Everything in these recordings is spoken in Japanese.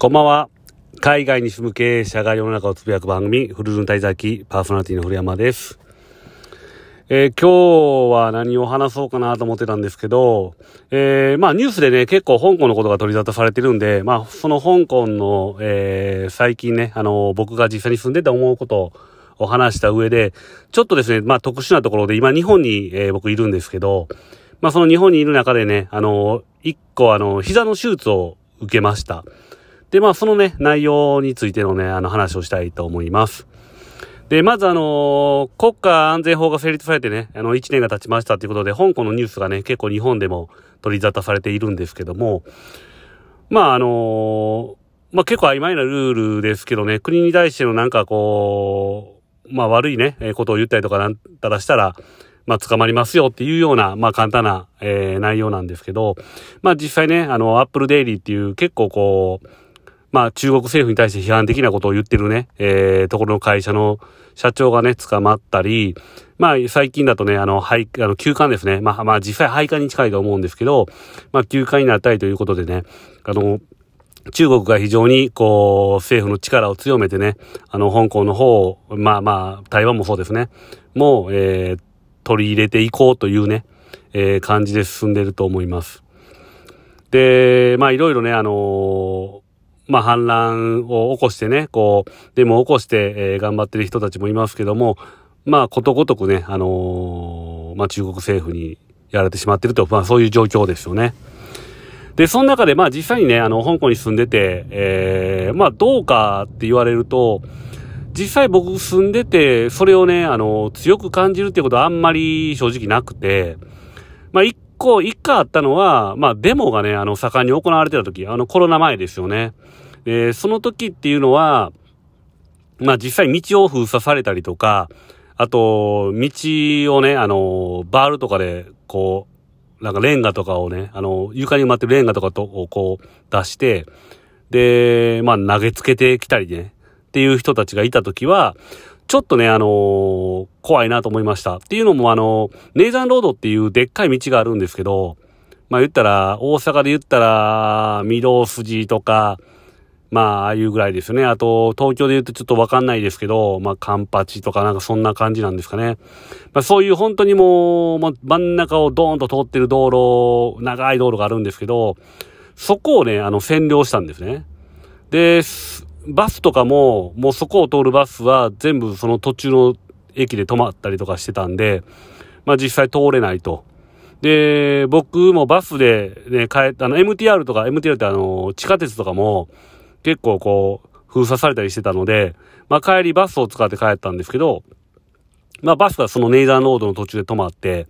こんばんは。海外に住む経営者が世の中をつぶやく番組、フルルン滞在記パーソナリティの古山です。えー、今日は何を話そうかなと思ってたんですけど、えー、まあニュースでね、結構香港のことが取り沙汰されてるんで、まあその香港の、えー、最近ね、あの、僕が実際に住んでて思うことを話した上で、ちょっとですね、まあ特殊なところで今日本に、え、僕いるんですけど、まあその日本にいる中でね、あの、一個あの、膝の手術を受けました。で、まあ、そのね、内容についてのね、あの話をしたいと思います。で、まずあの国家安全法が成立されてね、あの、1年が経ちましたということで、香港のニュースがね、結構日本でも取り沙汰されているんですけども、まあ、あのまあ、結構曖昧なルールですけどね、国に対してのなんかこう、まあ、悪いね、えことを言ったりとかなんたらしたら、まあ、捕まりますよっていうような、まあ、簡単な、えー、内容なんですけど、まあ、実際ね、あの、アップルデイリーっていう結構こう、まあ中国政府に対して批判的なことを言ってるね、えー、ところの会社の社長がね、捕まったり、まあ最近だとね、あの、廃、あの、休館ですね。まあまあ実際廃刊に近いと思うんですけど、まあ休館になったりということでね、あの、中国が非常に、こう、政府の力を強めてね、あの、香港の方まあまあ、台湾もそうですね、もう、えー、取り入れていこうというね、えー、感じで進んでいると思います。で、まあいろいろね、あのーまあ、反乱を起こしてね、こう、デモを起こして、えー、頑張ってる人たちもいますけども、まあ、ことごとくね、あのー、まあ、中国政府にやられてしまってると、まあ、そういう状況ですよね。で、その中で、まあ、実際にね、あの、香港に住んでて、えー、まあ、どうかって言われると、実際僕住んでて、それをね、あの、強く感じるっていうことはあんまり正直なくて、まあ、一個、一回あったのは、まあ、デモがね、あの、盛んに行われてた時、あの、コロナ前ですよね。で、その時っていうのは、まあ実際道を封鎖されたりとか、あと、道をね、あの、バールとかで、こう、なんかレンガとかをね、あの、床に埋まってるレンガとかとをこう出して、で、まあ投げつけてきたりね、っていう人たちがいた時は、ちょっとね、あのー、怖いなと思いました。っていうのも、あの、ネイザンロードっていうでっかい道があるんですけど、まあ言ったら、大阪で言ったら、御堂筋とか、まあ、ああいうぐらいですよね。あと、東京で言うとちょっとわかんないですけど、まあ、カンパチとかなんかそんな感じなんですかね。まあ、そういう本当にもう、まあ、真ん中をドーンと通ってる道路、長い道路があるんですけど、そこをね、あの、占領したんですね。で、バスとかも、もうそこを通るバスは全部その途中の駅で止まったりとかしてたんで、まあ実際通れないと。で、僕もバスでね、帰った、あの MTR とか、MTR ってあの、地下鉄とかも、結構こう、封鎖されたりしてたので、まあ帰りバスを使って帰ったんですけど、まあバスがそのネイザーロードの途中で止まって、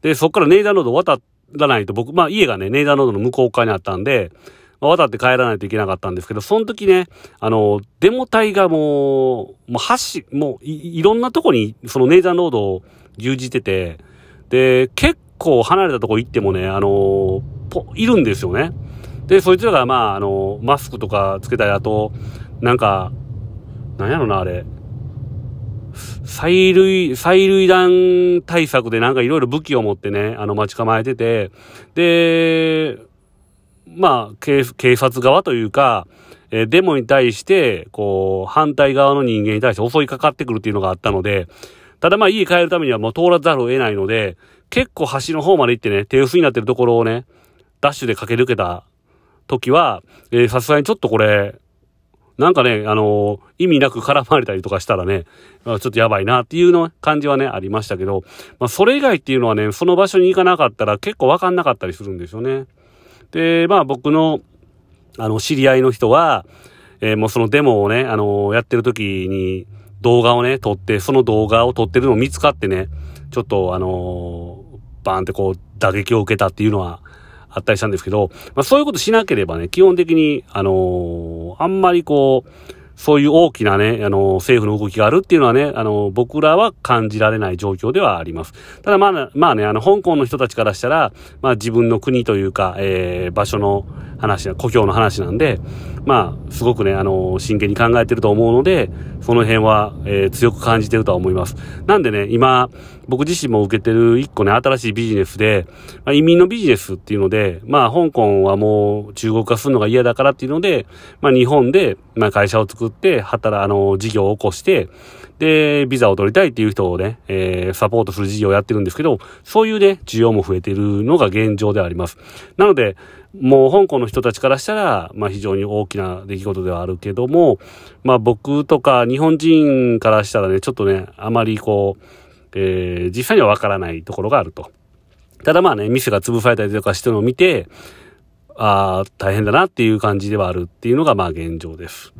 で、そっからネイザーロード渡らないと僕、まあ家がね、ネイザーロードの向こう側にあったんで、まあ、渡って帰らないといけなかったんですけど、その時ね、あの、デモ隊がもう、もう橋、もうい、ろんなとこにそのネイザーロードを牛耳ってて、で、結構離れたとこ行ってもね、あの、ぽいるんですよね。で、そいつらが、まあ、あの、マスクとかつけたり、あと、なんか、なんやろな、あれ。催涙、催涙弾対策でなんかいろいろ武器を持ってね、あの、待ち構えてて、で、まあ、警察側というか、えデモに対して、こう、反対側の人間に対して襲いかかってくるっていうのがあったので、ただまあ家帰るためにはもう通らざるを得ないので、結構橋の方まで行ってね、手薄になってるところをね、ダッシュで駆け抜けた時は、えさすがにちょっとこれ、なんかね、あのー、意味なく絡まれたりとかしたらね、まあ、ちょっとやばいなっていうの感じはね、ありましたけど、まあ、それ以外っていうのはね、その場所に行かなかったら結構わかんなかったりするんですよね。で、まあ僕の、あの、知り合いの人は、えー、もうそのデモをね、あのー、やってる時に動画をね、撮って、その動画を撮ってるのを見つかってね、ちょっとあの、バーンってこう、打撃を受けたっていうのは、あったりしたんですけど、まあそういうことしなければね、基本的に、あのー、あんまりこう、そういう大きなね、あの、政府の動きがあるっていうのはね、あの、僕らは感じられない状況ではあります。ただまあ、まあね、あの、香港の人たちからしたら、まあ自分の国というか、えー、場所の話、故郷の話なんで、まあ、すごくね、あの、真剣に考えてると思うので、その辺は、えー、強く感じてるとは思います。なんでね、今、僕自身も受けてる一個ね、新しいビジネスで、まあ、移民のビジネスっていうので、まあ、香港はもう中国化するのが嫌だからっていうので、まあ、日本で、まあ、会社を作って、働、あの、事業を起こして、で、ビザを取りたいっていう人をね、えー、サポートする事業をやってるんですけど、そういうね、需要も増えているのが現状であります。なので、もう香港の人たちからしたら、まあ非常に大きな出来事ではあるけども、まあ僕とか日本人からしたらね、ちょっとね、あまりこう、えー、実際にはわからないところがあると。ただまあね、店が潰されたりとかしてるのを見て、ああ、大変だなっていう感じではあるっていうのがまあ現状です。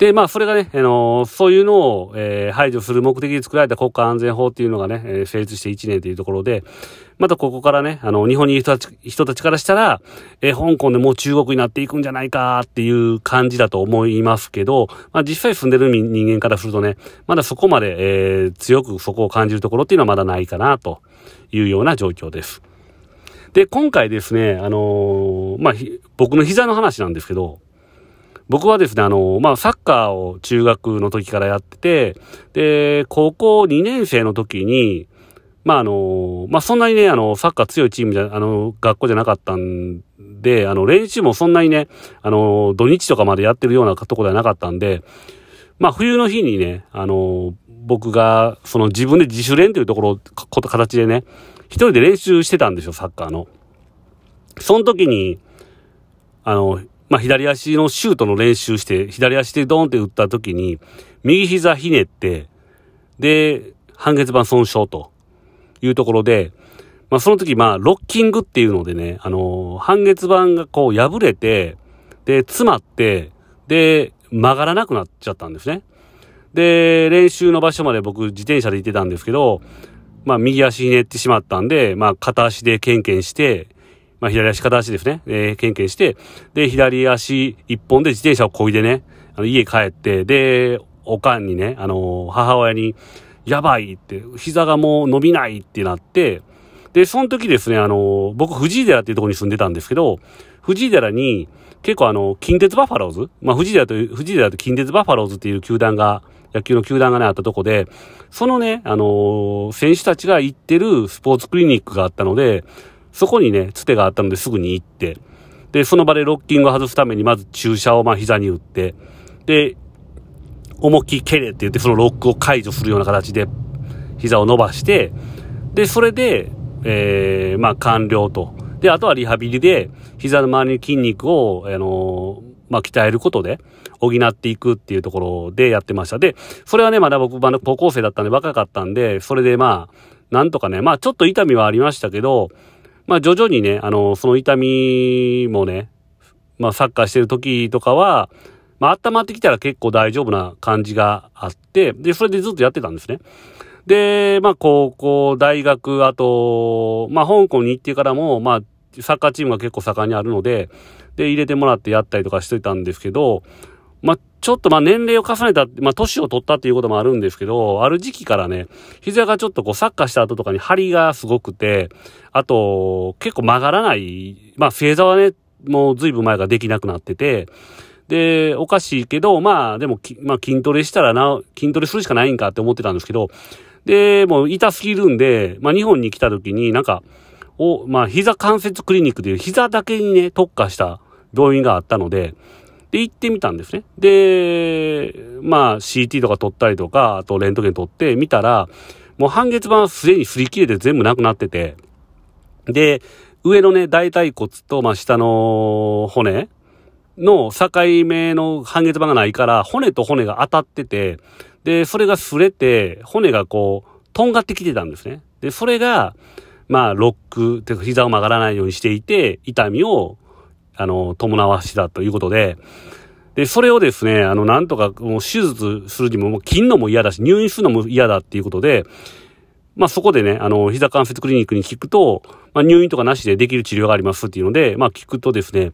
で、まあ、それがね、あのー、そういうのを、えー、排除する目的で作られた国家安全法っていうのがね、えー、成立して1年というところで、またここからね、あの、日本にいる人たち人たちからしたら、えー、香港でもう中国になっていくんじゃないかっていう感じだと思いますけど、まあ、実際住んでる人間からするとね、まだそこまで、えー、強くそこを感じるところっていうのはまだないかなというような状況です。で、今回ですね、あのー、まあ、僕の膝の話なんですけど、僕はですね、あの、まあ、サッカーを中学の時からやってて、で、高校2年生の時に、まあ、あの、まあ、そんなにね、あの、サッカー強いチームじゃ、あの、学校じゃなかったんで、あの、練習もそんなにね、あの、土日とかまでやってるようなとこではなかったんで、まあ、冬の日にね、あの、僕が、その自分で自主練というところ、こ、形でね、一人で練習してたんですよ、サッカーの。その時に、あの、まあ、左足のシュートの練習して、左足でドーンって打った時に、右膝ひねって、で、半月板損傷というところで、まあ、その時、まあ、ロッキングっていうのでね、あのー、半月板がこう破れて、で、詰まって、で、曲がらなくなっちゃったんですね。で、練習の場所まで僕自転車で行ってたんですけど、まあ、右足ひねってしまったんで、まあ、片足でケンケンして、まあ、左足片足ですね、えー、ケンケンして、で、左足一本で自転車をこいでね、あの家帰って、で、おかんにね、あのー、母親に、やばいって、膝がもう伸びないってなって、で、その時ですね、あのー、僕、藤井寺っていうところに住んでたんですけど、藤井寺に、結構あの、近鉄バファローズまあ、藤井寺と、藤井寺と近鉄バファローズっていう球団が、野球の球団がね、あったとこで、そのね、あのー、選手たちが行ってるスポーツクリニックがあったので、そこにね、つてがあったのですぐに行って、で、その場でロッキングを外すためにまず注射をまあ膝に打って、で、思いっき蹴れって言ってそのロックを解除するような形で膝を伸ばして、で、それで、えー、まあ完了と。で、あとはリハビリで膝の周りの筋肉を、あのー、まあ鍛えることで補っていくっていうところでやってました。で、それはね、まだ僕、まだ高校生だったんで若かったんで、それでまあ、なんとかね、まあちょっと痛みはありましたけど、まあ徐々にね、あの、その痛みもね、まあサッカーしてる時とかは、まあ温まってきたら結構大丈夫な感じがあって、で、それでずっとやってたんですね。で、まあ高校、大学、あと、まあ香港に行ってからも、まあサッカーチームが結構盛んにあるので、で、入れてもらってやったりとかしてたんですけど、まあ、ちょっとまあ年齢を重ねた、まあ年を取ったっていうこともあるんですけど、ある時期からね、膝がちょっとこうサッカーした後とかに張りがすごくて、あと結構曲がらない、まあ正座はね、もう随分前からできなくなってて、で、おかしいけど、まあでも、まあ筋トレしたらな、筋トレするしかないんかって思ってたんですけど、で、もう痛すぎるんで、まあ日本に来た時になんか、お、まあ膝関節クリニックでいう膝だけにね、特化した病院があったので、で、行ってみたんですね。で、まあ CT とか取ったりとか、あとレントゲン取って見たら、もう半月板はすでに擦り切れて全部なくなってて、で、上のね、大腿骨と、まあ、下の骨の境目の半月板がないから、骨と骨が当たってて、で、それが擦れて、骨がこう、とんがってきてたんですね。で、それが、まあ、ロック、膝を曲がらないようにしていて、痛みをあの、伴わしだということで、で、それをですね、あの、なんとか、もう手術するにも、もう切んのも嫌だし、入院するのも嫌だっていうことで、まあそこでね、あの、膝関節クリニックに聞くと、まあ入院とかなしでできる治療がありますっていうので、まあ聞くとですね、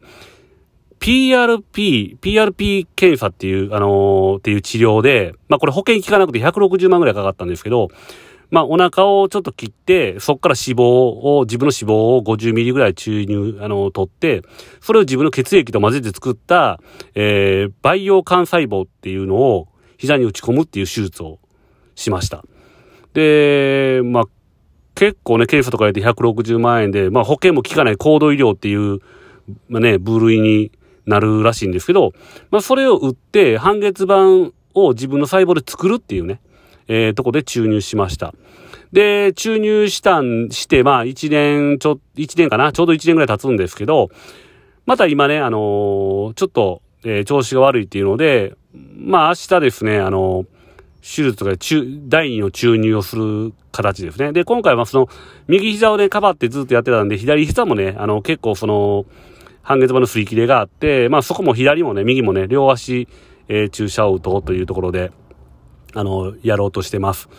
PRP、PRP 検査っていう、あのー、っていう治療で、まあこれ保険効かなくて160万ぐらいかかったんですけど、まあ、お腹をちょっと切って、そこから脂肪を、自分の脂肪を50ミリぐらい注入、あの、取って、それを自分の血液と混ぜて作った、えー、培養幹細胞っていうのを膝に打ち込むっていう手術をしました。で、まあ、結構ね、検査とかやって160万円で、まあ保険も効かない高度医療っていう、まあね、部類になるらしいんですけど、まあそれを売って半月板を自分の細胞で作るっていうね、えー、とこで注入しました。で、注入したん、して、まあ1年ちょ、1年かな？ちょうど1年ぐらい経つんですけど、また今ね、あのー、ちょっと、えー、調子が悪いっていうので、まあ明日ですね、あのー手術とか中、第二の注入をする形ですね。で、今回はその、右膝をね、かばってずっとやってたんで、左膝もね、あの、結構その、半月板の擦り切れがあって、まあそこも左もね、右もね、両足、えー、注射を打とうというところで、あの、やろうとしてます。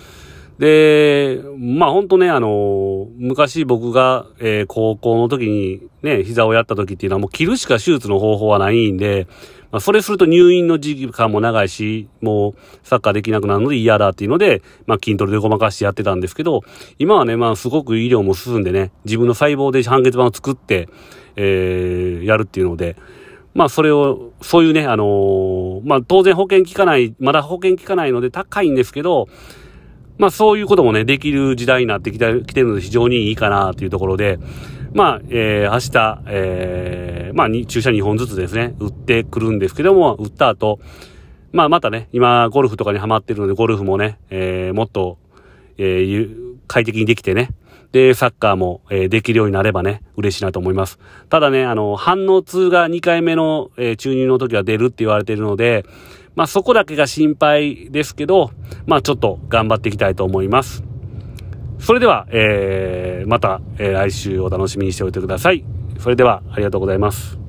で、まあ本当ね、あの、昔僕が、えー、高校の時にね、膝をやった時っていうのはもう切るしか手術の方法はないんで、まあ、それすると入院の時間も長いし、もうサッカーできなくなるので嫌だっていうので、まあ、筋トレでごまかしてやってたんですけど、今はね、まあ、すごく医療も進んでね、自分の細胞で半月板を作って、えー、やるっていうので、まあ、それを、そういうね、あのー、まあ、当然保険効かない、まだ保険効かないので高いんですけど、まあ、そういうこともね、できる時代になってきてきてるので非常にいいかなというところで、まあ、えー、明日、えー、まあ、注射2本ずつですね、打ってくるんですけども、打った後、まあ、またね、今、ゴルフとかにハマってるので、ゴルフもね、えー、もっと、えー、快適にできてね、で、サッカーも、えー、できるようになればね、嬉しいなと思います。ただね、あの、反応痛が2回目の、えー、注入の時は出るって言われているので、まあ、そこだけが心配ですけど、まあ、ちょっと頑張っていきたいと思います。それでは、えー、また、え、来週お楽しみにしておいてください。それでは、ありがとうございます。